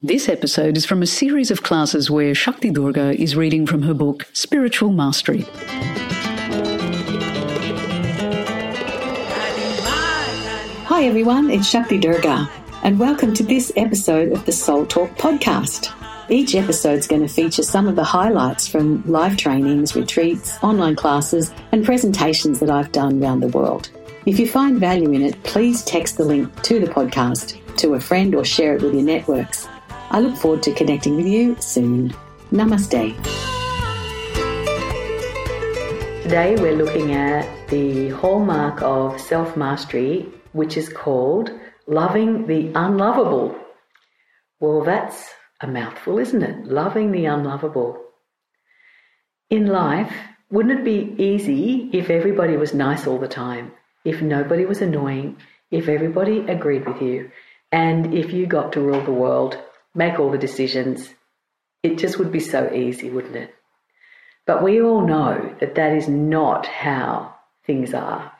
This episode is from a series of classes where Shakti Durga is reading from her book Spiritual Mastery. Hi everyone, it's Shakti Durga, and welcome to this episode of the Soul Talk podcast. Each episode is going to feature some of the highlights from live trainings, retreats, online classes, and presentations that I've done around the world. If you find value in it, please text the link to the podcast to a friend or share it with your networks. I look forward to connecting with you soon. Namaste. Today we're looking at the hallmark of self mastery, which is called loving the unlovable. Well, that's a mouthful, isn't it? Loving the unlovable. In life, wouldn't it be easy if everybody was nice all the time? If nobody was annoying? If everybody agreed with you? And if you got to rule the world make all the decisions. It just would be so easy, wouldn't it? But we all know that that is not how things are.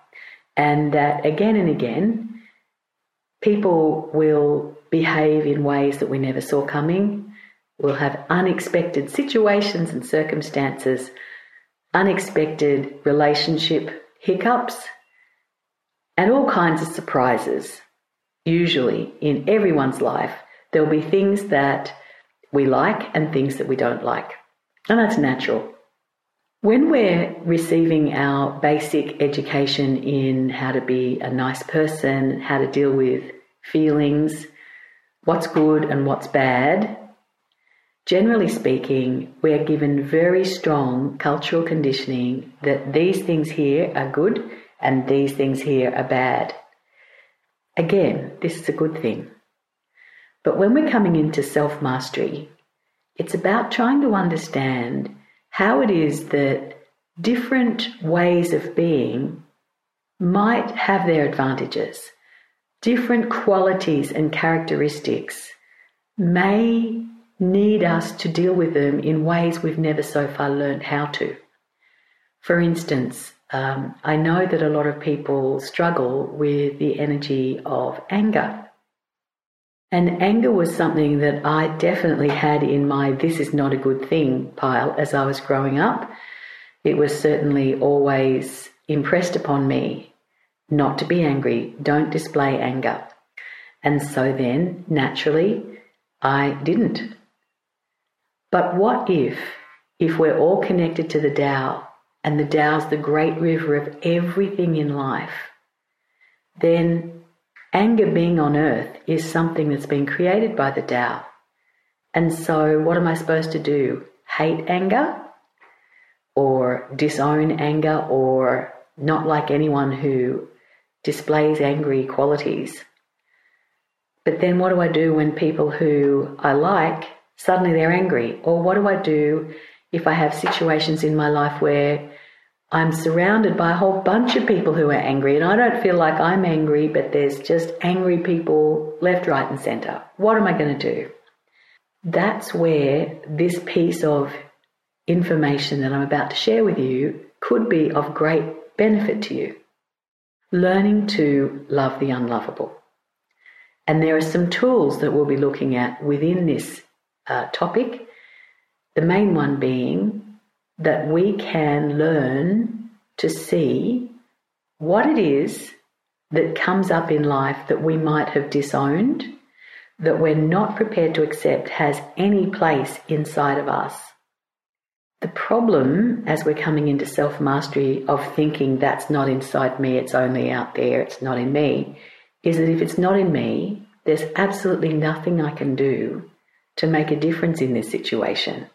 And that again and again, people will behave in ways that we never saw coming. We'll have unexpected situations and circumstances, unexpected relationship hiccups, and all kinds of surprises, usually in everyone's life There'll be things that we like and things that we don't like. And that's natural. When we're receiving our basic education in how to be a nice person, how to deal with feelings, what's good and what's bad, generally speaking, we're given very strong cultural conditioning that these things here are good and these things here are bad. Again, this is a good thing. But when we're coming into self mastery, it's about trying to understand how it is that different ways of being might have their advantages. Different qualities and characteristics may need us to deal with them in ways we've never so far learned how to. For instance, um, I know that a lot of people struggle with the energy of anger. And anger was something that I definitely had in my this is not a good thing pile as I was growing up. It was certainly always impressed upon me not to be angry, don't display anger. And so then, naturally, I didn't. But what if, if we're all connected to the Tao, and the Tao's the great river of everything in life, then Anger being on earth is something that's been created by the Tao. And so, what am I supposed to do? Hate anger? Or disown anger? Or not like anyone who displays angry qualities? But then, what do I do when people who I like suddenly they're angry? Or what do I do if I have situations in my life where I'm surrounded by a whole bunch of people who are angry, and I don't feel like I'm angry, but there's just angry people left, right, and centre. What am I going to do? That's where this piece of information that I'm about to share with you could be of great benefit to you. Learning to love the unlovable. And there are some tools that we'll be looking at within this uh, topic. The main one being that we can learn to see what it is that comes up in life that we might have disowned, that we're not prepared to accept has any place inside of us. The problem, as we're coming into self mastery of thinking that's not inside me, it's only out there, it's not in me, is that if it's not in me, there's absolutely nothing I can do to make a difference in this situation.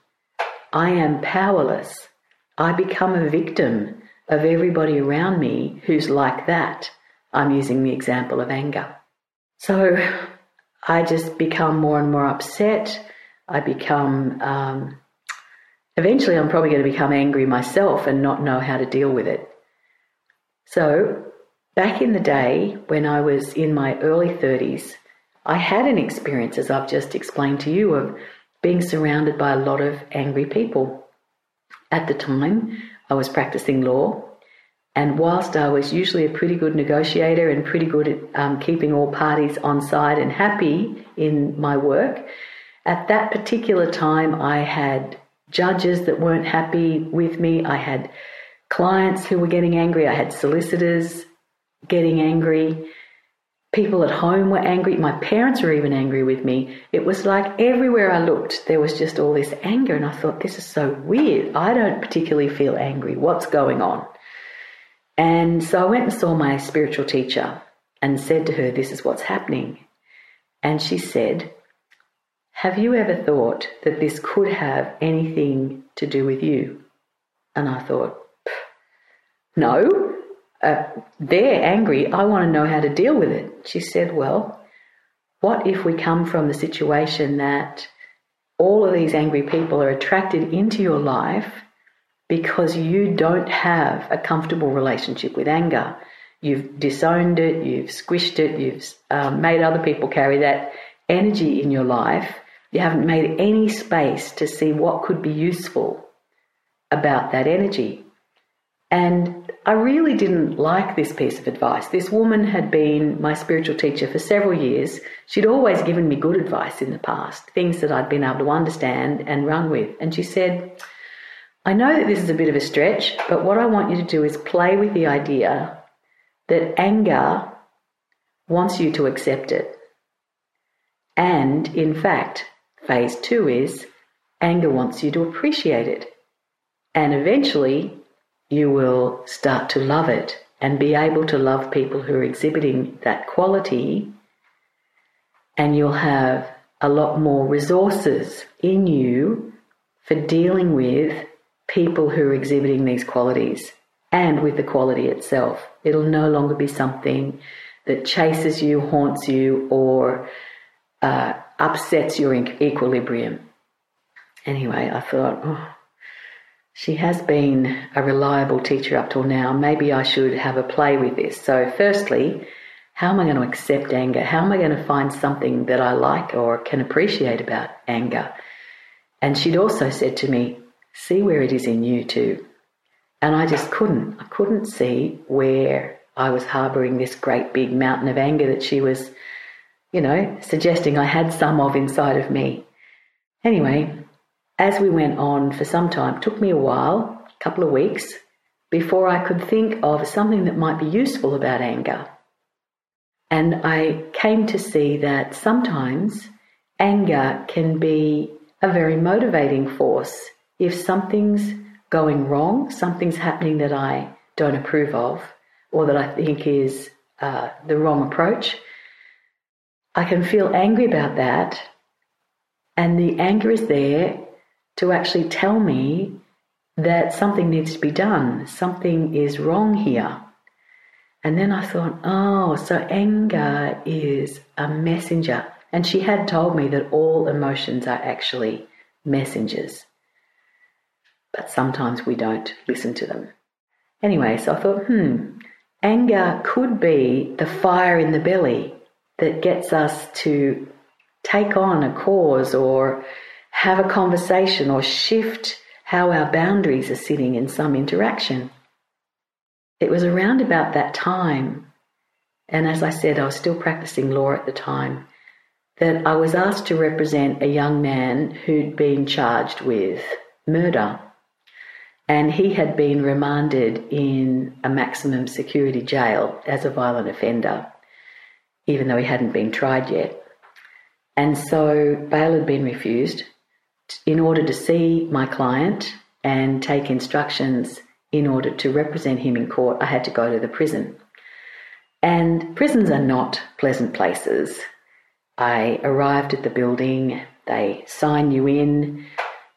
I am powerless. I become a victim of everybody around me who's like that. I'm using the example of anger. So I just become more and more upset. I become, um, eventually, I'm probably going to become angry myself and not know how to deal with it. So, back in the day when I was in my early 30s, I had an experience, as I've just explained to you, of being surrounded by a lot of angry people. At the time, I was practicing law, and whilst I was usually a pretty good negotiator and pretty good at um, keeping all parties on side and happy in my work, At that particular time, I had judges that weren't happy with me. I had clients who were getting angry. I had solicitors getting angry. People at home were angry. My parents were even angry with me. It was like everywhere I looked, there was just all this anger. And I thought, this is so weird. I don't particularly feel angry. What's going on? And so I went and saw my spiritual teacher and said to her, This is what's happening. And she said, Have you ever thought that this could have anything to do with you? And I thought, No, uh, they're angry. I want to know how to deal with it. She said, Well, what if we come from the situation that all of these angry people are attracted into your life because you don't have a comfortable relationship with anger? You've disowned it, you've squished it, you've um, made other people carry that energy in your life. You haven't made any space to see what could be useful about that energy. And I really didn't like this piece of advice. This woman had been my spiritual teacher for several years. She'd always given me good advice in the past, things that I'd been able to understand and run with. And she said, I know that this is a bit of a stretch, but what I want you to do is play with the idea that anger wants you to accept it. And in fact, phase two is anger wants you to appreciate it. And eventually, you will start to love it and be able to love people who are exhibiting that quality. And you'll have a lot more resources in you for dealing with people who are exhibiting these qualities and with the quality itself. It'll no longer be something that chases you, haunts you, or uh, upsets your equilibrium. Anyway, I thought, oh, she has been a reliable teacher up till now. Maybe I should have a play with this. So, firstly, how am I going to accept anger? How am I going to find something that I like or can appreciate about anger? And she'd also said to me, see where it is in you too. And I just couldn't. I couldn't see where I was harboring this great big mountain of anger that she was, you know, suggesting I had some of inside of me. Anyway, as we went on for some time, took me a while, a couple of weeks, before I could think of something that might be useful about anger. And I came to see that sometimes anger can be a very motivating force if something's going wrong, something's happening that I don't approve of or that I think is uh, the wrong approach, I can feel angry about that. And the anger is there to actually tell me that something needs to be done, something is wrong here. And then I thought, oh, so anger is a messenger. And she had told me that all emotions are actually messengers but sometimes we don't listen to them. Anyway, so I thought, hmm, anger could be the fire in the belly that gets us to take on a cause or have a conversation or shift how our boundaries are sitting in some interaction. It was around about that time, and as I said, I was still practicing law at the time, that I was asked to represent a young man who'd been charged with murder and he had been remanded in a maximum security jail as a violent offender, even though he hadn't been tried yet. And so bail had been refused. In order to see my client and take instructions in order to represent him in court, I had to go to the prison. And prisons are not pleasant places. I arrived at the building, they sign you in,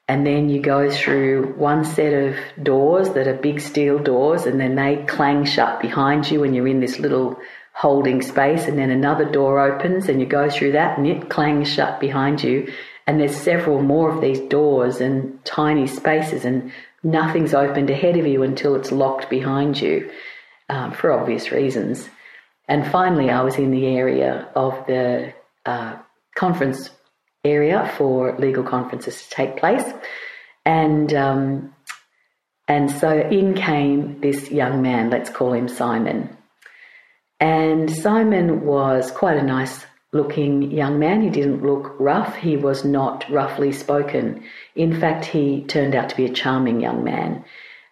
and then you go through one set of doors that are big steel doors, and then they clang shut behind you, and you're in this little holding space, and then another door opens, and you go through that, and it clangs shut behind you. And there's several more of these doors and tiny spaces, and nothing's opened ahead of you until it's locked behind you um, for obvious reasons. And finally, I was in the area of the uh, conference area for legal conferences to take place. And, um, and so in came this young man, let's call him Simon. And Simon was quite a nice looking young man. He didn't look rough. He was not roughly spoken. In fact, he turned out to be a charming young man.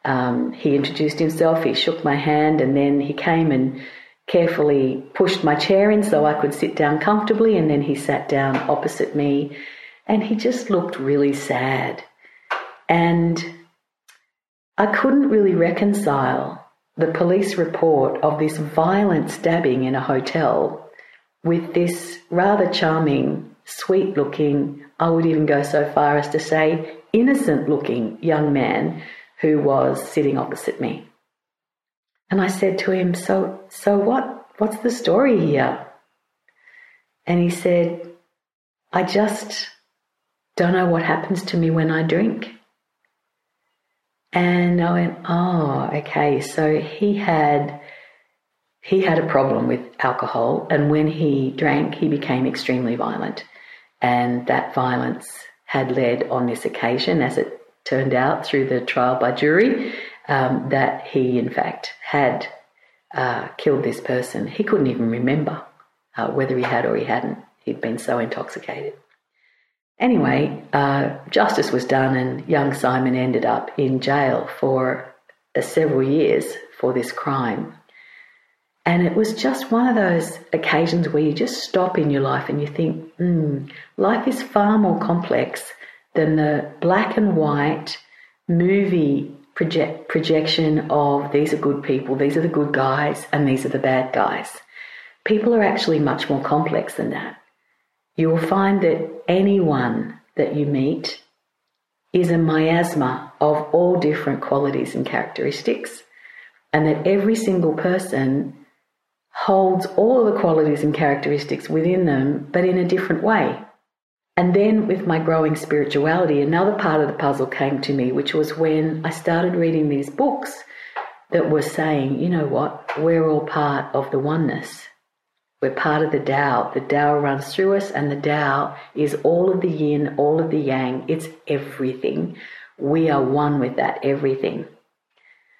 Um, he introduced himself, he shook my hand, and then he came and carefully pushed my chair in so I could sit down comfortably. And then he sat down opposite me, and he just looked really sad. And I couldn't really reconcile the police report of this violent stabbing in a hotel with this rather charming, sweet looking, I would even go so far as to say innocent looking young man who was sitting opposite me. And I said to him, So, so what? What's the story here? And he said, I just don't know what happens to me when I drink. And I went, Oh, okay. So he had he had a problem with alcohol, and when he drank, he became extremely violent. And that violence had led on this occasion, as it turned out through the trial by jury, um, that he, in fact, had uh, killed this person. He couldn't even remember uh, whether he had or he hadn't. He'd been so intoxicated. Anyway, uh, justice was done, and young Simon ended up in jail for uh, several years for this crime. And it was just one of those occasions where you just stop in your life and you think, hmm, life is far more complex than the black and white movie project, projection of these are good people, these are the good guys, and these are the bad guys. People are actually much more complex than that. You will find that anyone that you meet is a miasma of all different qualities and characteristics, and that every single person holds all the qualities and characteristics within them, but in a different way. And then, with my growing spirituality, another part of the puzzle came to me, which was when I started reading these books that were saying, you know what, we're all part of the oneness. We're part of the Tao. The Tao runs through us, and the Tao is all of the yin, all of the yang. It's everything. We are one with that everything.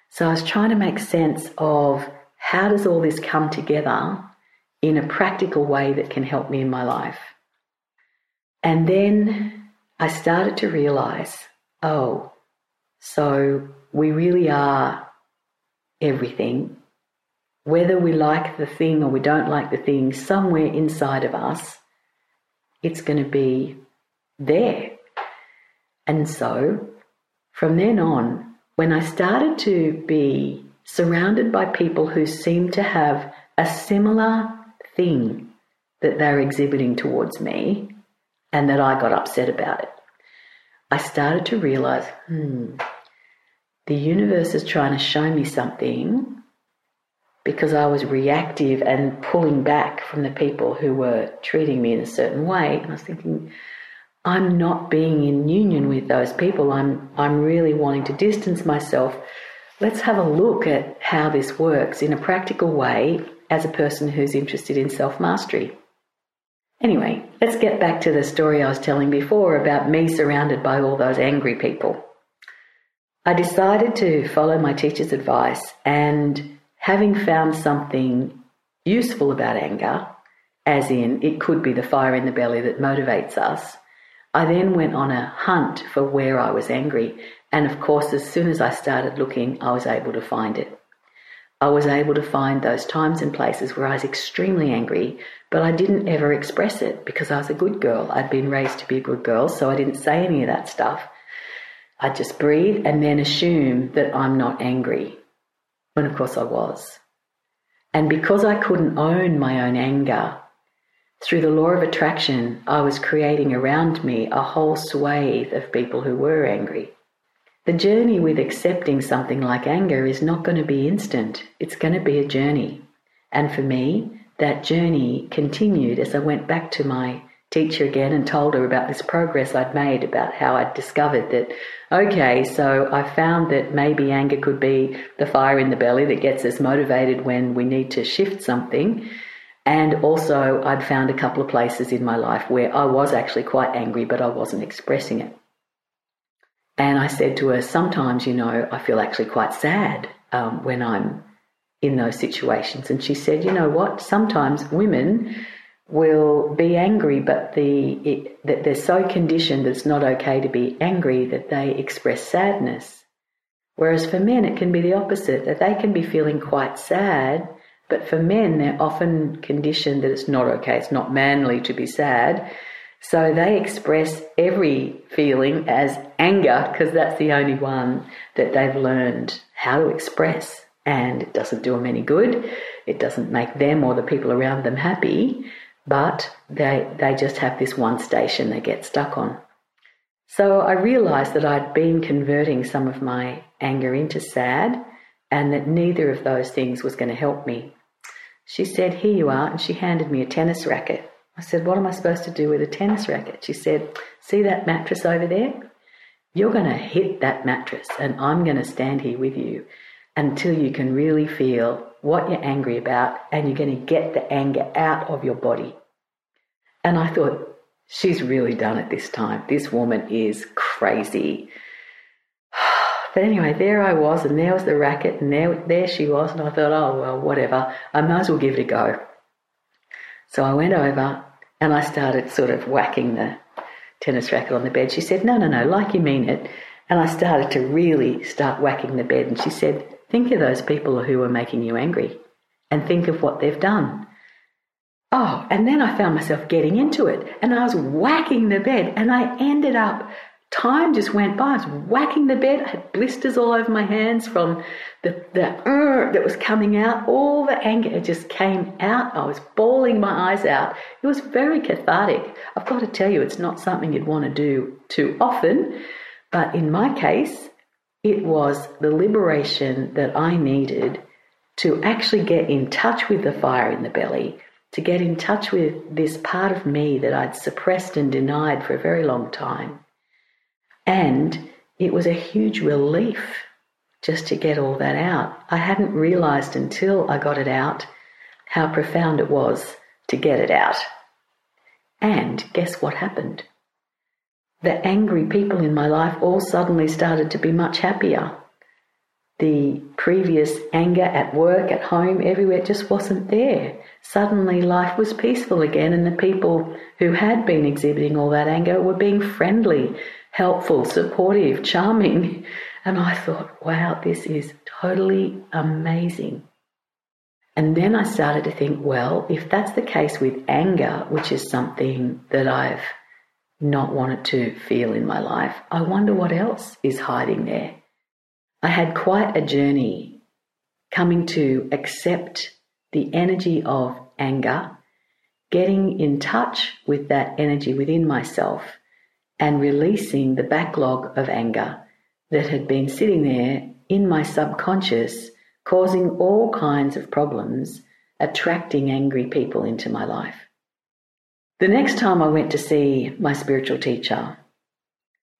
So I was trying to make sense of how does all this come together in a practical way that can help me in my life? And then I started to realize oh, so we really are everything. Whether we like the thing or we don't like the thing, somewhere inside of us, it's going to be there. And so from then on, when I started to be surrounded by people who seem to have a similar thing that they're exhibiting towards me and that I got upset about it. I started to realize, hmm, the universe is trying to show me something because I was reactive and pulling back from the people who were treating me in a certain way. And I was thinking, I'm not being in union with those people. I'm, I'm really wanting to distance myself Let's have a look at how this works in a practical way as a person who's interested in self mastery. Anyway, let's get back to the story I was telling before about me surrounded by all those angry people. I decided to follow my teacher's advice and having found something useful about anger, as in it could be the fire in the belly that motivates us, I then went on a hunt for where I was angry and of course, as soon as I started looking, I was able to find it. I was able to find those times and places where I was extremely angry, but I didn't ever express it because I was a good girl. I'd been raised to be a good girl, so I didn't say any of that stuff. I just breathe and then assume that I'm not angry, when of course I was. And because I couldn't own my own anger, through the law of attraction, I was creating around me a whole swathe of people who were angry. The journey with accepting something like anger is not going to be instant, it's going to be a journey. And for me, that journey continued as I went back to my teacher again and told her about this progress I'd made, about how I'd discovered that, okay, so I found that maybe anger could be the fire in the belly that gets us motivated when we need to shift something. And also, I'd found a couple of places in my life where I was actually quite angry, but I wasn't expressing it. And I said to her, sometimes, you know, I feel actually quite sad um, when I'm in those situations. And she said, you know what? Sometimes women, will be angry, but the it, that they're so conditioned that it's not okay to be angry that they express sadness. Whereas for men, it can be the opposite, that they can be feeling quite sad, but for men, they're often conditioned that it's not okay, it's not manly to be sad. So they express every feeling as anger because that's the only one that they've learned how to express. And it doesn't do them any good. It doesn't make them or the people around them happy, but they, they just have this one station they get stuck on. So I realized that I'd been converting some of my anger into sad and that neither of those things was going to help me. She said, Here you are, and she handed me a tennis racket. I said, What am I supposed to do with a tennis racket? She said, See that mattress over there? You're going to hit that mattress, and I'm going to stand here with you until you can really feel what you're angry about and you're going to get the anger out of your body. And I thought, she's really done it this time. This woman is crazy. But anyway, there I was, and there was the racket, and there, there she was, and I thought, oh, well, whatever. I might as well give it a go. So I went over and I started sort of whacking the tennis racket on the bed. She said, no, no, no, like you mean it. And I started to really start whacking the bed. And she said, think of those people who are making you angry and think of what they've done. Oh, and then I found myself getting into it and I was whacking the bed and I ended up time just went by. I was whacking the bed. I had blisters all over my hands from the, the uh, that was coming out. All the anger just came out. I was bawling my eyes out. It was very cathartic. I've got to tell you, it's not something you'd want to do too often. But in my case, it was the liberation that I needed to actually get in touch with the fire in the belly, to get in touch with this part of me that I'd suppressed and denied for a very long time and it was a huge relief just to get all that out. I hadn't realized until I got it out how profound it was to get it out. And guess what happened? The angry people in my life all suddenly started to be much happier. The previous anger at work, at home, everywhere just wasn't there. Suddenly life was peaceful again, and the people who had been exhibiting all that anger were being friendly, helpful, supportive, charming. And I thought, wow, this is totally amazing. And then I started to think, well, if that's the case with anger, which is something that I've not wanted to feel in my life, I wonder what else is hiding there. I had quite a journey coming to accept the energy of anger, getting in touch with that energy within myself, and releasing the backlog of anger that had been sitting there in my subconscious, causing all kinds of problems, attracting angry people into my life. The next time I went to see my spiritual teacher,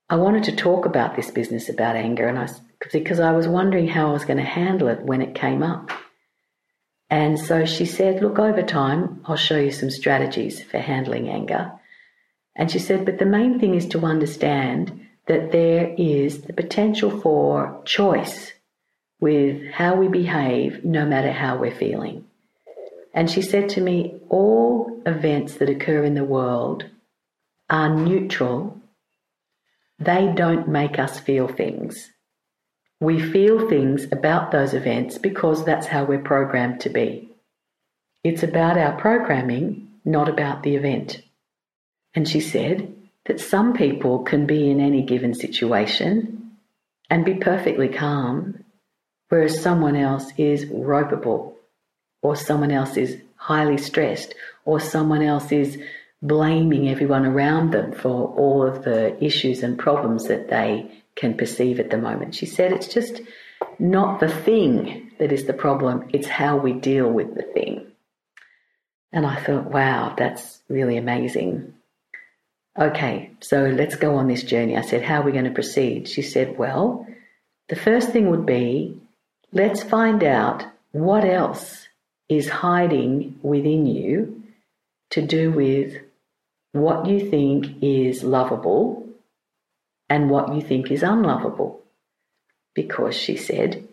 I wanted to talk about this business about anger and I because I was wondering how I was going to handle it when it came up. And so she said, Look, over time, I'll show you some strategies for handling anger. And she said, but the main thing is to understand that there is the potential for choice with how we behave, no matter how we're feeling. And she said to me, all events that occur in the world are neutral. They don't make us feel things. We feel things about those events because that's how we're programmed to be. It's about our programming, not about the event. And she said that some people can be in any given situation and be perfectly calm, whereas someone else is ropeable, or someone else is highly stressed, or someone else is blaming everyone around them for all of the issues and problems that they can perceive at the moment. She said it's just not the thing that is the problem, it's how we deal with the thing. And I thought, wow, that's really amazing. Okay, so let's go on this journey. I said, How are we going to proceed? She said, Well, the first thing would be let's find out what else is hiding within you to do with what you think is lovable and what you think is unlovable. Because she said,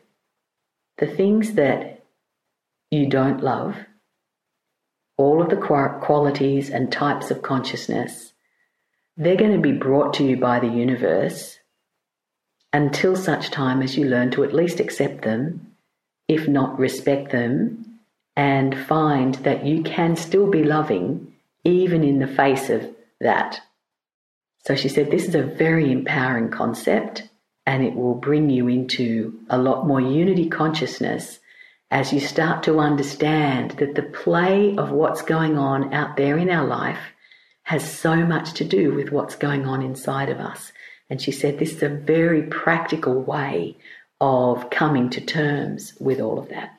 the things that you don't love all of the qualities and types of consciousness, they're going to be brought to you by the universe until such time as you learn to at least accept them, if not respect them, and find that you can still be loving even in the face of that. So she said, This is a very empowering concept, and it will bring you into a lot more unity consciousness as you start to understand that the play of what's going on out there in our life has so much to do with what's going on inside of us. And she said this is a very practical way of coming to terms with all of that.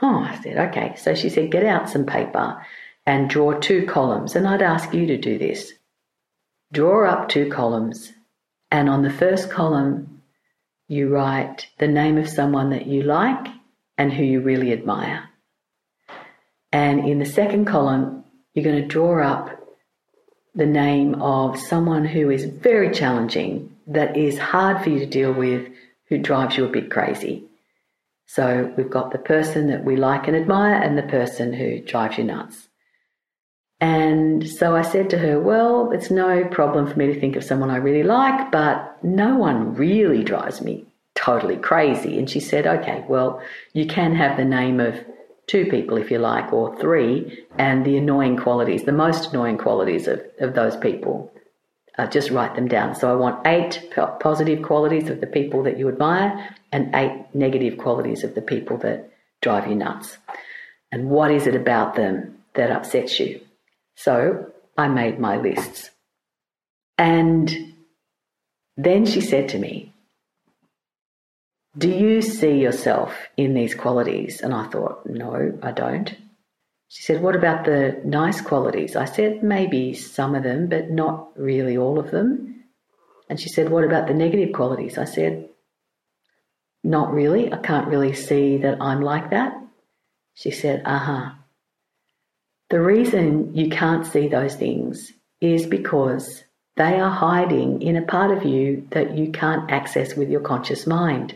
Oh, I said, okay. So she said, get out some paper and draw two columns. And I'd ask you to do this. Draw up two columns. And on the first column, you write the name of someone that you like and who you really admire. And in the second column, you're going to draw up the name of someone who is very challenging, that is hard for you to deal with, who drives you a bit crazy. So we've got the person that we like and admire and the person who drives you nuts. And so I said to her, Well, it's no problem for me to think of someone I really like, but no one really drives me totally crazy. And she said, okay, well, you can have the name of two people if you like, or three, and the annoying qualities, the most annoying qualities of, of those people. Uh, just write them down. So I want eight positive qualities of the people that you admire and eight negative qualities of the people that drive you nuts. And what is it about them that upsets you? So I made my lists. And then she said to me, do you see yourself in these qualities? And I thought, No, I don't. She said, What about the nice qualities? I said, Maybe some of them, but not really all of them. And she said, What about the negative qualities? I said, Not really. I can't really see that I'm like that. She said, Uh huh. The reason you can't see those things is because they are hiding in a part of you that you can't access with your conscious mind.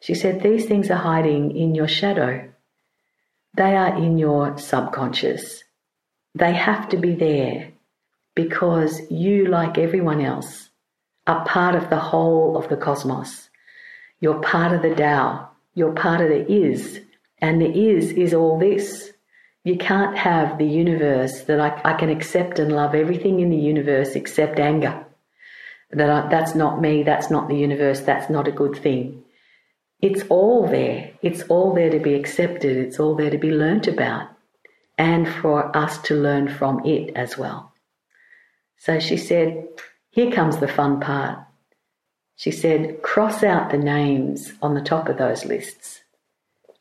She said, These things are hiding in your shadow. They are in your subconscious. They have to be there because you, like everyone else, are part of the whole of the cosmos. You're part of the Tao. You're part of the is. And the is is all this. You can't have the universe that I, I can accept and love everything in the universe except anger. That I, that's not me, that's not the universe, that's not a good thing. It's all there. It's all there to be accepted. It's all there to be learnt about and for us to learn from it as well. So she said, Here comes the fun part. She said, Cross out the names on the top of those lists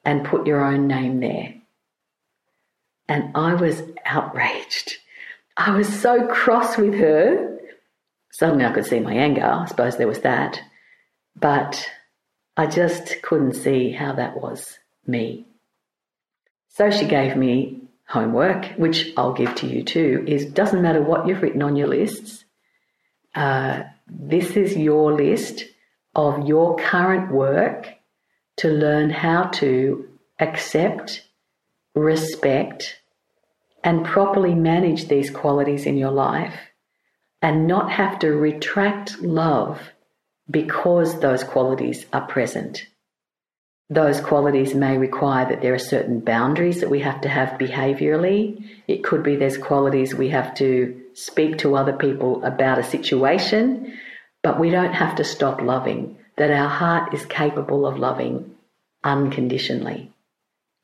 and put your own name there. And I was outraged. I was so cross with her. Suddenly I could see my anger. I suppose there was that. But I just couldn't see how that was me. So she gave me homework, which I'll give to you too, is doesn't matter what you've written on your lists. Uh, this is your list of your current work to learn how to accept, respect, and properly manage these qualities in your life and not have to retract love because those qualities are present. Those qualities may require that there are certain boundaries that we have to have behaviorally. It could be there's qualities we have to speak to other people about a situation, but we don't have to stop loving, that our heart is capable of loving unconditionally.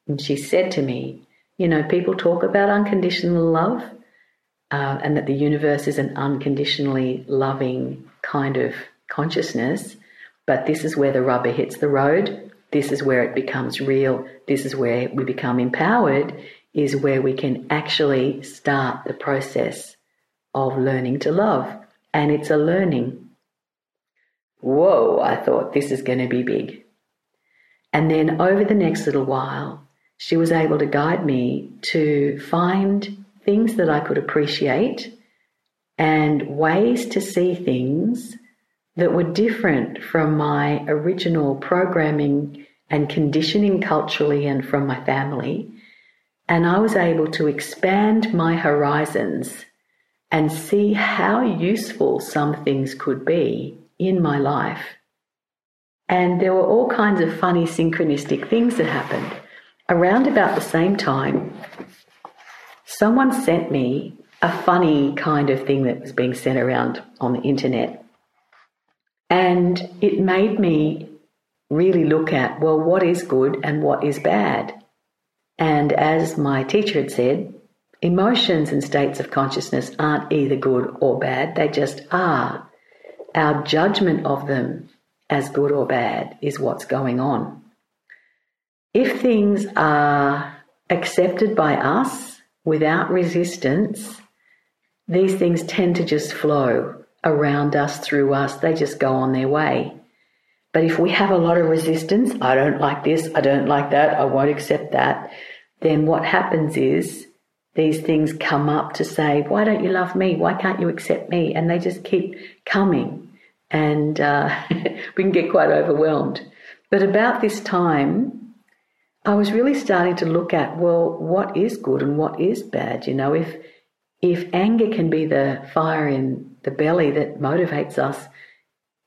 And she said to me, You know, people talk about unconditional love uh, and that the universe is an unconditionally loving kind of consciousness, but this is where the rubber hits the road. This is where it becomes real. This is where we become empowered, is where we can actually start the process of learning to love. And it's a learning. Whoa, I thought this is going to be big. And then over the next little while, she was able to guide me to find things that I could appreciate and ways to see things that were different from my original programming and conditioning culturally and from my family And I was able to expand my horizons and see how useful some things could be in my life. And there were all kinds of funny synchronistic things that happened. Around about the same time, someone sent me a funny kind of thing that was being sent around on the internet. And it made me really look at, well, what is good and what is bad? And as my teacher had said, emotions and states of consciousness aren't either good or bad, they just are. Our judgment of them as good or bad is what's going on. If things are accepted by us without resistance, these things tend to just flow around us, through us, they just go on their way. But if we have a lot of resistance, I don't like this, I don't like that, I won't accept that, then what happens is these things come up to say, Why don't you love me? Why can't you accept me? And they just keep coming. And uh, we can get quite overwhelmed. But about this time, I was really starting to look at, well, what is good and what is bad? You know, if if anger can be the fire in the belly that motivates us,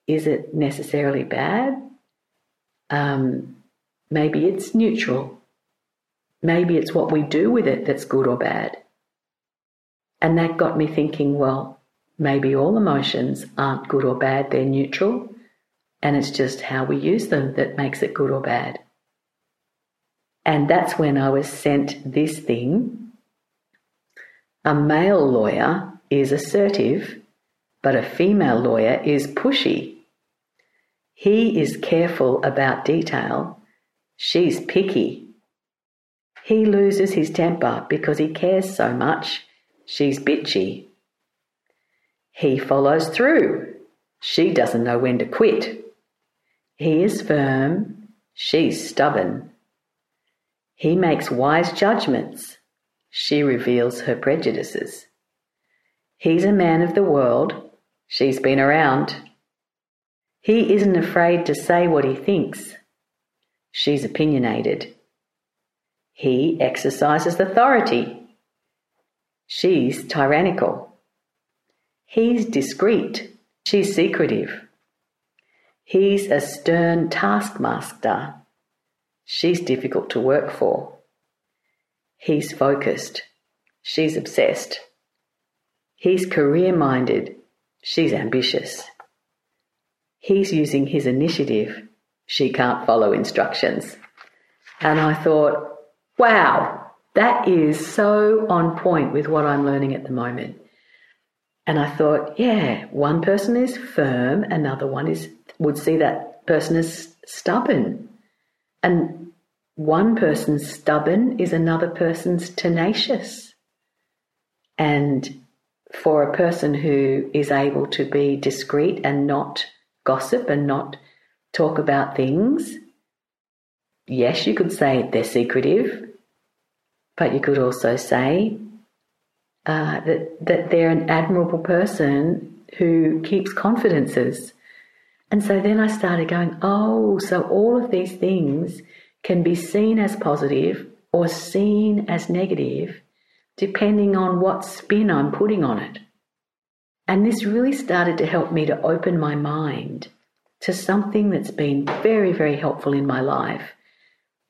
is it necessarily bad? Um, maybe it's neutral. Maybe it's what we do with it that's good or bad. And that got me thinking, well, maybe all emotions aren't good or bad, they're neutral. And it's just how we use them that makes it good or bad. And that's when I was sent this thing a male lawyer is assertive, but a female lawyer is pushy. He is careful about detail. She's picky. He loses his temper because he cares so much. She's bitchy. He follows through. She doesn't know when to quit. He is firm. She's stubborn. He makes wise judgments. She reveals her prejudices. He's a man of the world. She's been around. He isn't afraid to say what he thinks. She's opinionated. He exercises authority. She's tyrannical. He's discreet. She's secretive. He's a stern taskmaster. She's difficult to work for. He's focused. She's obsessed. He's career minded. She's ambitious. He's using his initiative. She can't follow instructions. And I thought, wow, that is so on point with what I'm learning at the moment. And I thought, yeah, one person is firm, another one is would see that person as stubborn. And one person's stubborn is another person's tenacious. And for a person who is able to be discreet and not gossip and not talk about things, yes, you could say they're secretive, but you could also say uh, that, that they're an admirable person who keeps confidences. And so then I started going, oh, so all of these things can be seen as positive or seen as negative depending on what spin I'm putting on it. And this really started to help me to open my mind to something that's been very, very helpful in my life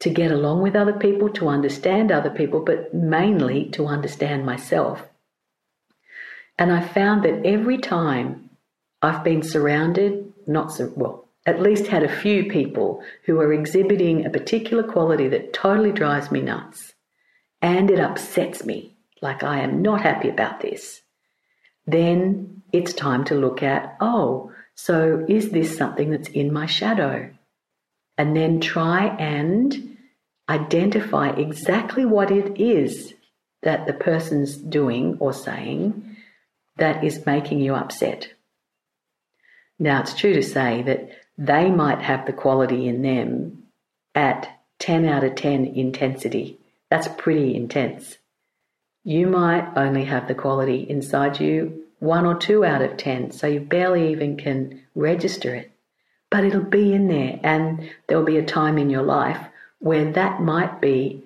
to get along with other people, to understand other people, but mainly to understand myself. And I found that every time I've been surrounded, not so well, at least had a few people who are exhibiting a particular quality that totally drives me nuts and it upsets me, like I am not happy about this, then it's time to look at, oh, so is this something that's in my shadow? And then try and identify exactly what it is that the person's doing or saying that is making you upset. Now, it's true to say that they might have the quality in them at 10 out of 10 intensity. That's pretty intense. You might only have the quality inside you one or two out of 10, so you barely even can register it. But it'll be in there, and there'll be a time in your life where that might be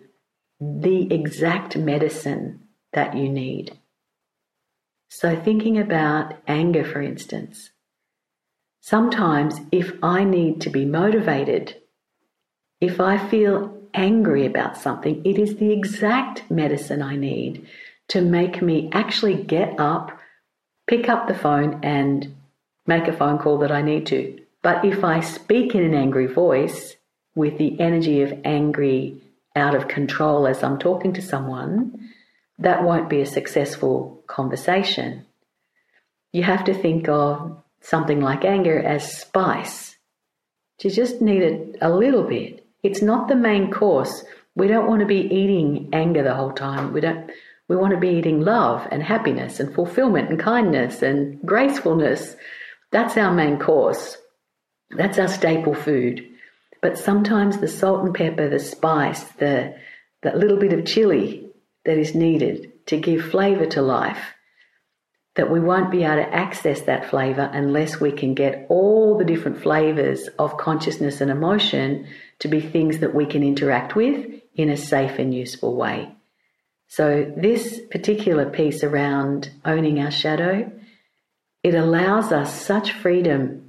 the exact medicine that you need. So, thinking about anger, for instance, sometimes if I need to be motivated, if I feel angry about something, it is the exact medicine I need to make me actually get up, pick up the phone, and make a phone call that I need to. But if I speak in an angry voice with the energy of angry out of control as I'm talking to someone, that won't be a successful conversation. You have to think of something like anger as spice. You just need it a little bit. It's not the main course. We don't want to be eating anger the whole time. We don't we want to be eating love and happiness and fulfillment and kindness and gracefulness. That's our main course. That's our staple food. But sometimes the salt and pepper, the spice, the that little bit of chili that is needed to give flavor to life, that we won't be able to access that flavor unless we can get all the different flavors of consciousness and emotion to be things that we can interact with in a safe and useful way. So this particular piece around owning our shadow, it allows us such freedom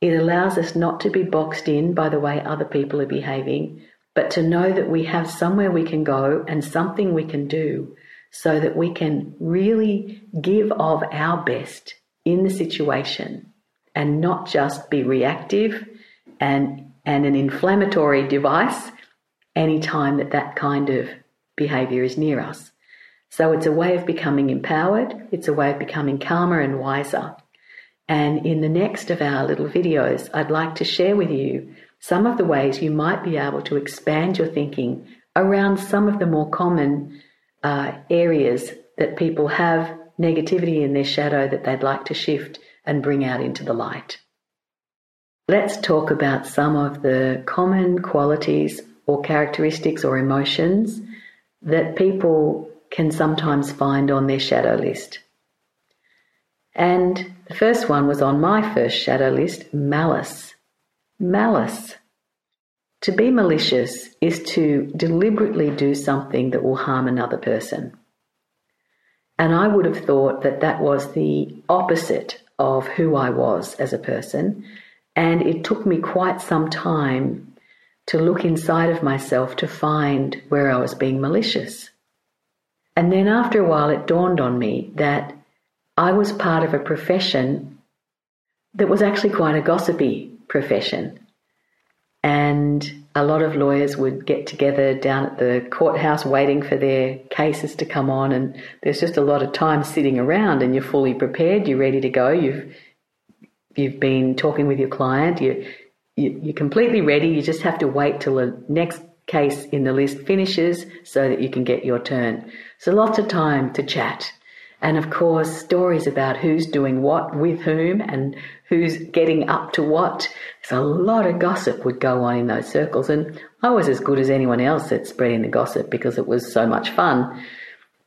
it allows us not to be boxed in by the way other people are behaving, but to know that we have somewhere we can go and something we can do so that we can really give of our best in the situation and not just be reactive and, and an inflammatory device anytime that that kind of behavior is near us. So it's a way of becoming empowered, it's a way of becoming calmer and wiser. And in the next of our little videos, I'd like to share with you some of the ways you might be able to expand your thinking around some of the more common uh, areas that people have negativity in their shadow that they'd like to shift and bring out into the light. Let's talk about some of the common qualities or characteristics or emotions that people can sometimes find on their shadow list. And the first one was on my first shadow list malice. Malice. To be malicious is to deliberately do something that will harm another person. And I would have thought that that was the opposite of who I was as a person. And it took me quite some time to look inside of myself to find where I was being malicious. And then after a while, it dawned on me that I was part of a profession that was actually quite a gossipy profession. And a lot of lawyers would get together down at the courthouse waiting for their cases to come on. And there's just a lot of time sitting around, and you're fully prepared, you're ready to go. You've, you've been talking with your client, you, you, you're completely ready. You just have to wait till the next case in the list finishes so that you can get your turn. So lots of time to chat and of course, stories about who's doing what with whom and who's getting up to what. So a lot of gossip would go on in those circles. And I was as good as anyone else at spreading the gossip because it was so much fun.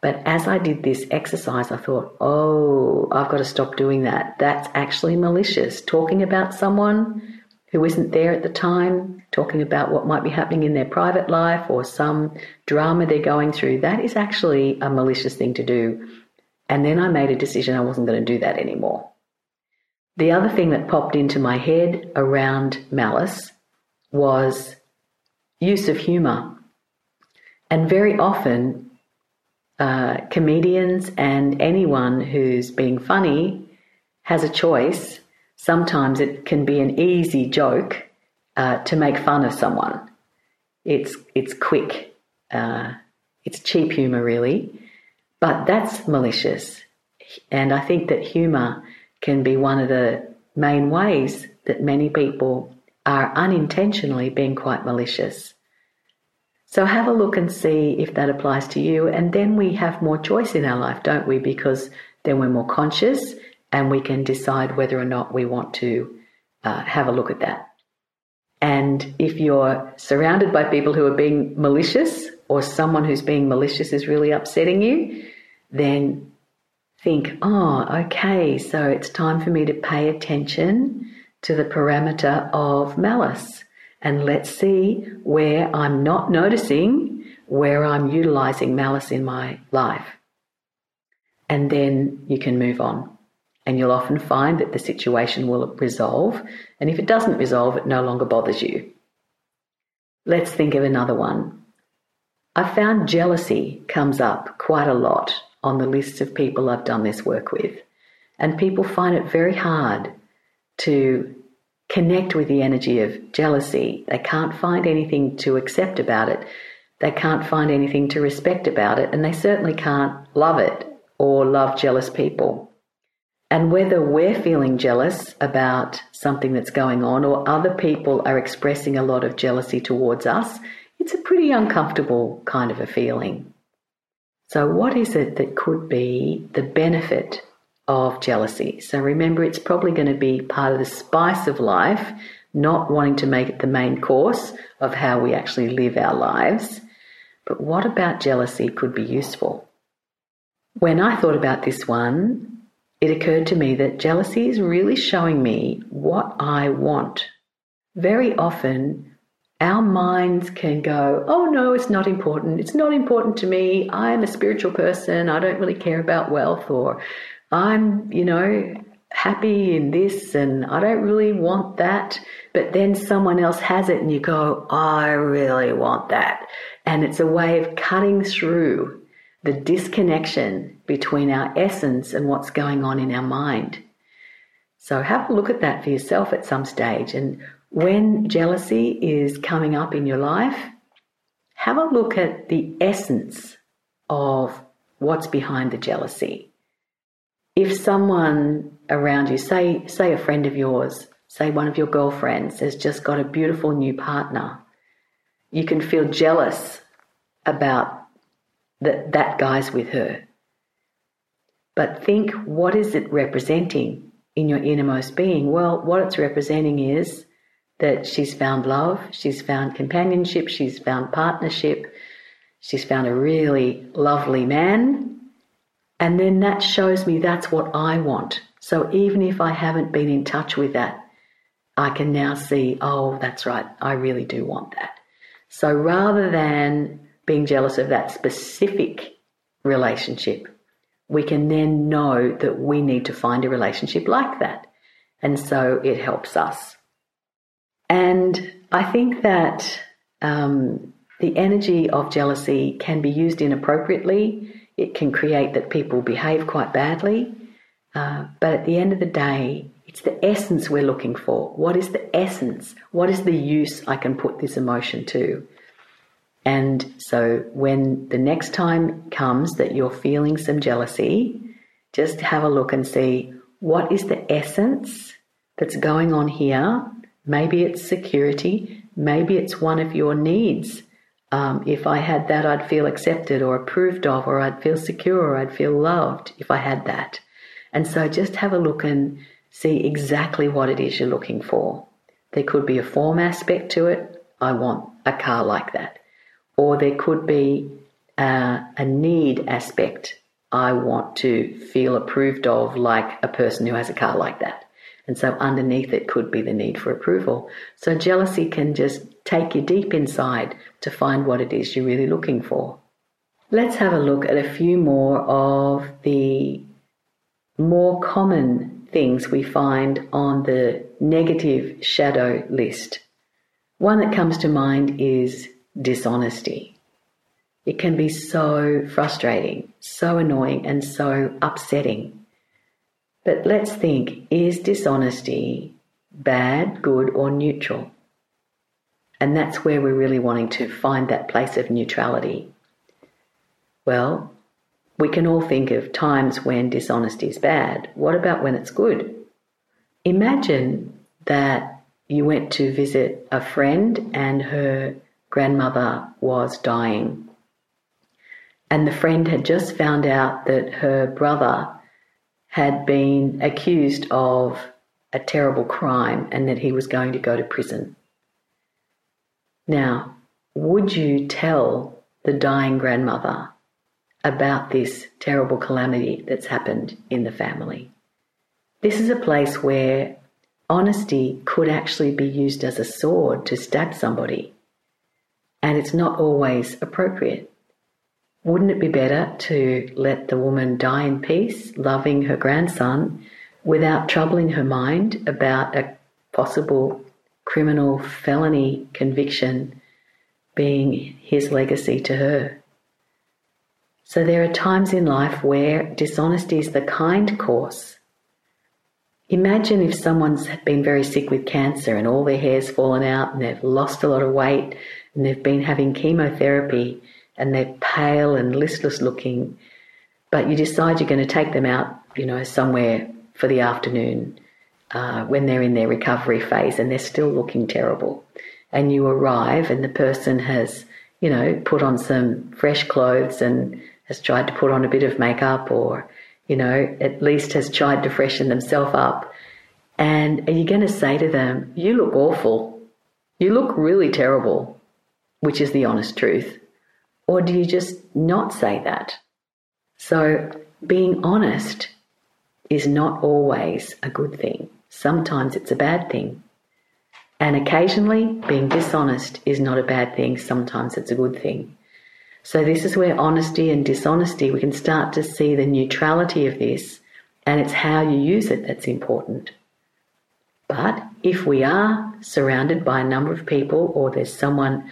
But as I did this exercise, I thought, oh, I've got to stop doing that. That's actually malicious. Talking about someone who isn't there at the time, talking about what might be happening in their private life or some drama they're going through, that is actually a malicious thing to do. And then I made a decision I wasn't going to do that anymore. The other thing that popped into my head around malice was use of humor. And very often, uh, comedians and anyone who's being funny has a choice. Sometimes it can be an easy joke uh, to make fun of someone. It's it's quick. Uh, it's cheap humor, really. But that's malicious. And I think that humour can be one of the main ways that many people are unintentionally being quite malicious. So have a look and see if that applies to you. And then we have more choice in our life, don't we? Because then we're more conscious and we can decide whether or not we want to uh, have a look at that. And if you're surrounded by people who are being malicious or someone who's being malicious is really upsetting you, then think, oh, okay, so it's time for me to pay attention to the parameter of malice. And let's see where I'm not noticing where I'm utilizing malice in my life. And then you can move on. And you'll often find that the situation will resolve. And if it doesn't resolve, it no longer bothers you. Let's think of another one. I found jealousy comes up quite a lot on the lists of people I've done this work with. And people find it very hard to connect with the energy of jealousy. They can't find anything to accept about it. They can't find anything to respect about it. And they certainly can't love it or love jealous people. And whether we're feeling jealous about something that's going on or other people are expressing a lot of jealousy towards us, it's a pretty uncomfortable kind of a feeling. So, what is it that could be the benefit of jealousy. So remember, it's probably going to be part of the spice of life, not wanting to make it the main course of how we actually live our lives. But what about jealousy could be useful? When I thought about this one, it occurred to me that jealousy is really showing me what I want. Very often, our minds can go, Oh, no, it's not important. It's not important to me. I'm a spiritual person. I don't really care about wealth or I'm, you know, happy in this and I don't really want that. But then someone else has it and you go, I really want that. And it's a way of cutting through the disconnection between our essence and what's going on in our mind. So have a look at that for yourself at some stage. And when jealousy is coming up in your life, have a look at the essence of what's behind the jealousy if someone around you, say, say a friend of yours, say one of your girlfriends has just got a beautiful new partner, you can feel jealous about that that guy's with her. But think, what is it representing in your innermost being? Well, what it's representing is that she's found love, she's found companionship, she's found partnership, she's found a really lovely man, and then that shows me that's what I want. So even if I haven't been in touch with that, I can now see, oh, that's right, I really do want that. So rather than being jealous of that specific relationship, we can then know that we need to find a relationship like that. And so it helps us. And I think that um, the energy of jealousy can be used inappropriately it can create that people behave quite badly. Uh, but at the end of the day, it's the essence we're looking for. What is the essence? What is the use I can put this emotion to? And so when the next time comes that you're feeling some jealousy, just have a look and see what is the essence that's going on here. Maybe it's security, maybe it's one of your needs um, if I had that, I'd feel accepted or approved of, or I'd feel secure, or I'd feel loved if I had that. And so just have a look and see exactly what it is you're looking for. There could be a form aspect to it. I want a car like that. Or there could be a, a need aspect. I want to feel approved of like a person who has a car like that. And so underneath it could be the need for approval. So jealousy can just take you deep inside to find what it is you're really looking for. Let's have a look at a few more of the more common things we find on the negative shadow list. One that comes to mind is dishonesty. It can be so frustrating, so annoying, and so upsetting. But let's think is dishonesty bad, good, or neutral? And that's where we're really wanting to find that place of neutrality. Well, we can all think of times when dishonesty is bad. What about when it's good? Imagine that you went to visit a friend and her grandmother was dying. And the friend had just found out that her brother had been accused of a terrible crime and that he was going to go to prison. Now, would you tell the dying grandmother about this terrible calamity that's happened in the family? This is a place where honesty could actually be used as a sword to stab somebody. and it's not always appropriate. Wouldn't it be better to let the woman die in peace, loving her grandson, without troubling her mind about a possible criminal felony conviction being his legacy to her? So there are times in life where dishonesty is the kind course. Imagine if someone's been very sick with cancer and all their hair's fallen out and they've lost a lot of weight and they've been having chemotherapy and they're pale and listless looking, but you decide you're going to take them out, you know, somewhere for the afternoon uh, when they're in their recovery phase and they're still looking terrible. And you arrive and the person has, you know, put on some fresh clothes and has tried to put on a bit of makeup or, you know, at least has tried to freshen themselves up. And are you going to say to them, You look awful? You look really terrible, which is the honest truth. Or do you just not say that? So, being honest is not always a good thing. Sometimes it's a bad thing. And occasionally, being dishonest is not a bad thing. Sometimes it's a good thing. So, this is where honesty and dishonesty, we can start to see the neutrality of this, and it's how you use it that's important. But if we are surrounded by a number of people, or there's someone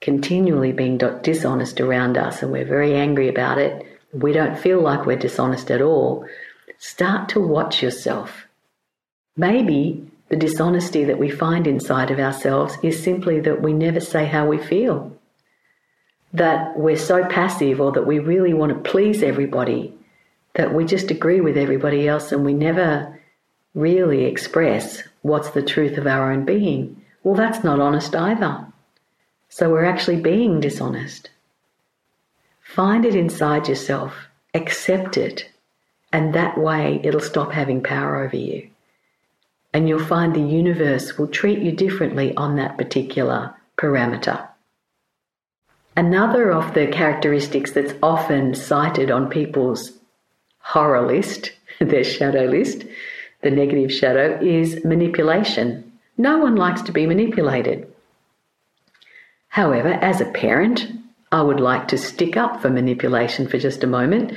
continually being dishonest around us, and we're very angry about it, we don't feel like we're dishonest at all, start to watch yourself. Maybe the dishonesty that we find inside of ourselves is simply that we never say how we feel that we're so passive or that we really want to please everybody that we just agree with everybody else and we never really express what's the truth of our own being. Well, that's not honest either. So we're actually being dishonest. Find it inside yourself, accept it, and that way it'll stop having power over you. And you'll find the universe will treat you differently on that particular parameter. Another of the characteristics that's often cited on people's horror list, their shadow list, the negative shadow, is manipulation. No one likes to be manipulated. However, as a parent, I would like to stick up for manipulation for just a moment,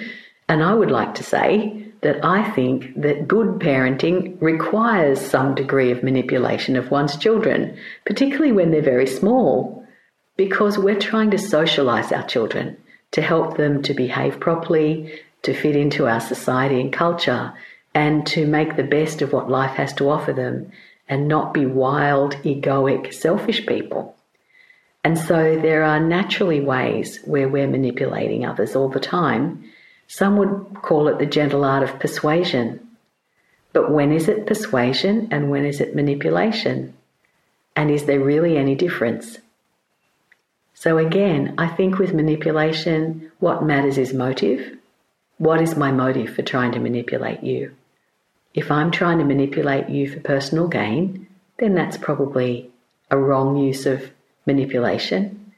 and I would like to say that I think that good parenting requires some degree of manipulation of one's children, particularly when they're very small because we're trying to socialize our children to help them to behave properly, to fit into our society and culture, and to make the best of what life has to offer them and not be wild, egoic, selfish people. And so there are naturally ways where we're manipulating others all the time. Some would call it the gentle art of persuasion. But when is it persuasion and when is it manipulation? And is there really any difference? So, again, I think with manipulation, what matters is motive. What is my motive for trying to manipulate you? If I'm trying to manipulate you for personal gain, then that's probably a wrong use of manipulation.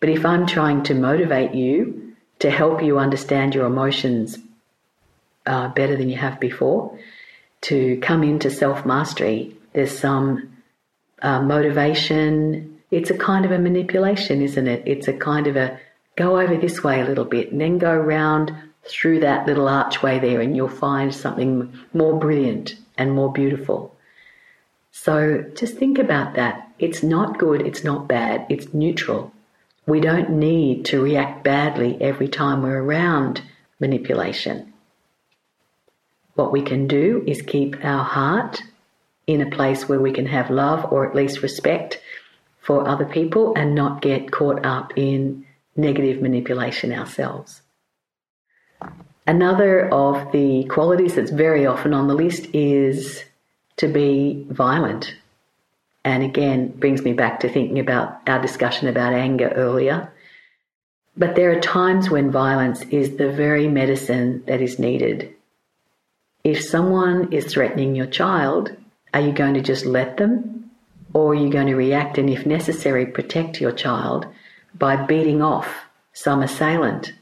But if I'm trying to motivate you to help you understand your emotions uh, better than you have before, to come into self mastery, there's some uh, motivation, it's a kind of a manipulation, isn't it? It's a kind of a go over this way a little bit and then go round through that little archway there and you'll find something more brilliant and more beautiful. So just think about that. It's not good, it's not bad, it's neutral. We don't need to react badly every time we're around manipulation. What we can do is keep our heart in a place where we can have love or at least respect for other people and not get caught up in negative manipulation ourselves. Another of the qualities that's very often on the list is to be violent. And again, brings me back to thinking about our discussion about anger earlier. But there are times when violence is the very medicine that is needed. If someone is threatening your child, are you going to just let them? or are you're going to react and, if necessary, protect your child by beating off some assailant.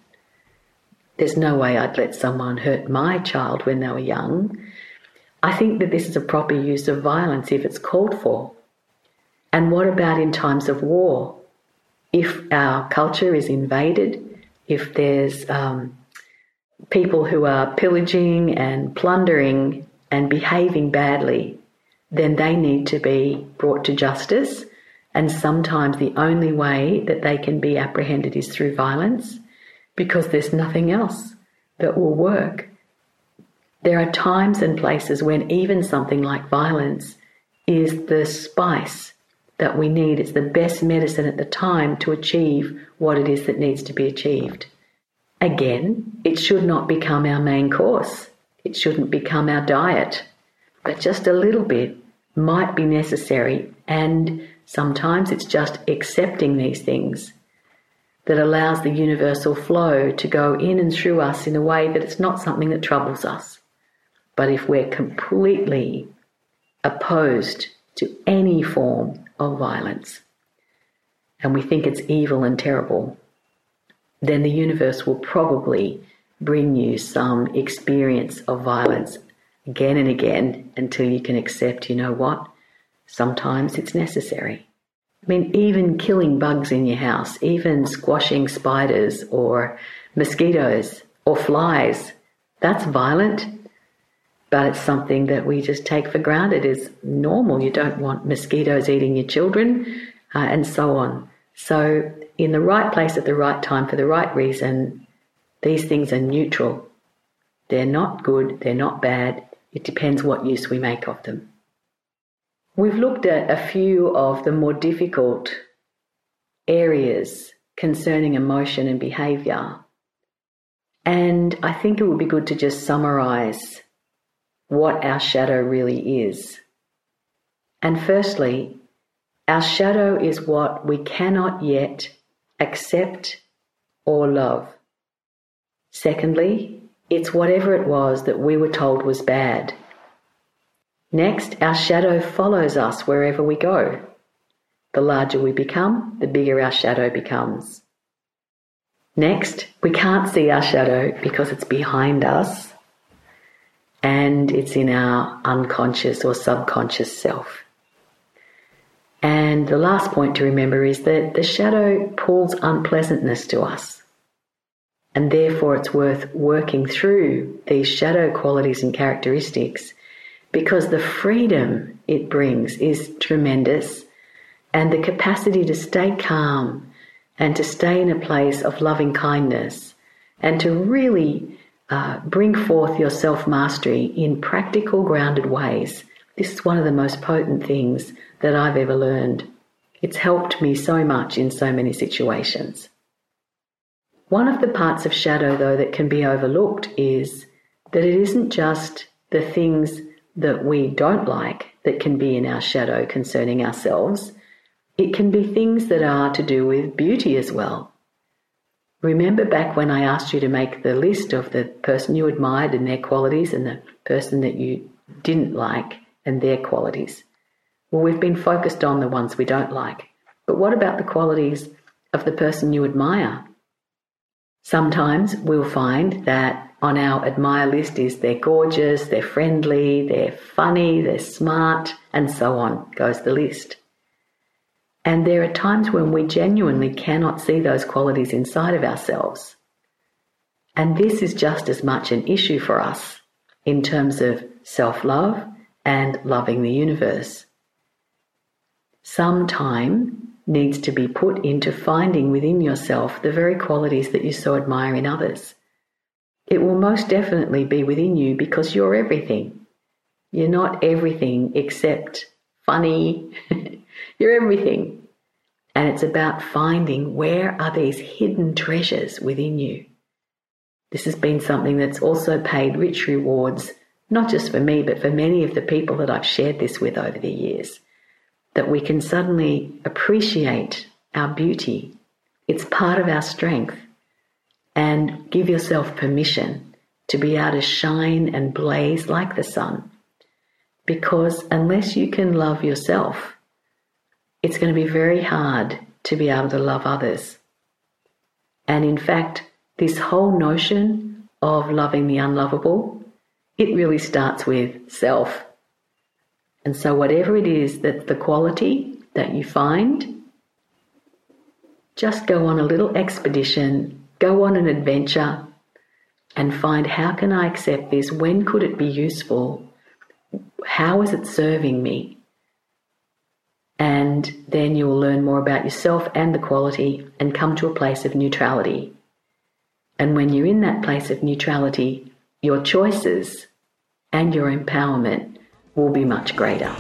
There's no way I'd let someone hurt my child when they were young. I think that this is a proper use of violence if it's called for. And what about in times of war? if our culture is invaded, if there's um, people who are pillaging and plundering and behaving badly, then they need to be brought to justice. And sometimes the only way that they can be apprehended is through violence because there's nothing else that will work. There are times and places when even something like violence is the spice that we need. It's the best medicine at the time to achieve what it is that needs to be achieved. Again, it should not become our main course. It shouldn't become our diet. But just a little bit might be necessary, and sometimes it's just accepting these things that allows the universal flow to go in and through us in a way that it's not something that troubles us. But if we're completely opposed to any form of violence and we think it's evil and terrible, then the universe will probably bring you some experience of violence again and again until you can accept, you know what? Sometimes it's necessary. I mean, even killing bugs in your house, even squashing spiders or mosquitoes or flies, that's violent, but it's something that we just take for granted is normal. You don't want mosquitoes eating your children uh, and so on. So, in the right place at the right time for the right reason, these things are neutral. They're not good, they're not bad. It depends what use we make of them. We've looked at a few of the more difficult areas concerning emotion and behavior. And I think it would be good to just summarize what our shadow really is. And firstly, our shadow is what we cannot yet accept or love. Secondly, it's whatever it was that we were told was bad Next, our shadow follows us wherever we go. The larger we become, the bigger our shadow becomes. Next, we can't see our shadow because it's behind us and it's in our unconscious or subconscious self. And the last point to remember is that the shadow pulls unpleasantness to us. And therefore, it's worth working through these shadow qualities and characteristics because the freedom it brings is tremendous and the capacity to stay calm and to stay in a place of loving kindness and to really uh, bring forth your self mastery in practical, grounded ways. This is one of the most potent things that I've ever learned. It's helped me so much in so many situations. One of the parts of shadow, though, that can be overlooked is that it isn't just the things that we don't like that can be in our shadow concerning ourselves, it can be things that are to do with beauty as well. Remember back when I asked you to make the list of the person you admired and their qualities and the person that you didn't like and their qualities. Well, we've been focused on the ones we don't like. But what about the qualities of the person you admire? Sometimes we'll find that on our admire list is they're gorgeous, they're friendly, they're funny, they're smart, and so on goes the list. And there are times when we genuinely cannot see those qualities inside of ourselves. And this is just as much an issue for us in terms of self love and loving the universe. Some time needs to be put into finding within yourself the very qualities that you so admire in others. It will most definitely be within you because you're everything. You're not everything except funny. you're everything. And it's about finding where are these hidden treasures within you. This has been something that's also paid rich rewards, not just for me, but for many of the people that I've shared this with over the years. That we can suddenly appreciate our beauty. It's part of our strength and give yourself permission to be able to shine and blaze like the sun. Because unless you can love yourself, it's going to be very hard to be able to love others. And in fact, this whole notion of loving the unlovable, it really starts with self. And so, whatever it is that the quality that you find just go on a little expedition, go on an adventure, and find how can I accept this? When could it be useful? How is it serving me? And then you'll learn more about yourself and the quality and come to a place of neutrality. And when you're in that place of neutrality, your choices and your empowerment will be much greater.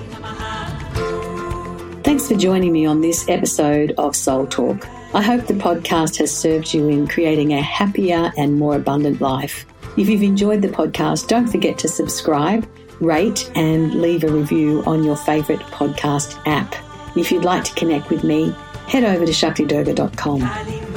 Thanks for joining me on this episode of Soul Talk. I hope the podcast has served you in creating a happier and more abundant life. If you've enjoyed the podcast, don't forget to subscribe, rate, and leave a review on your favourite podcast app. If you'd like to connect with me, head over to shaktidurga.com.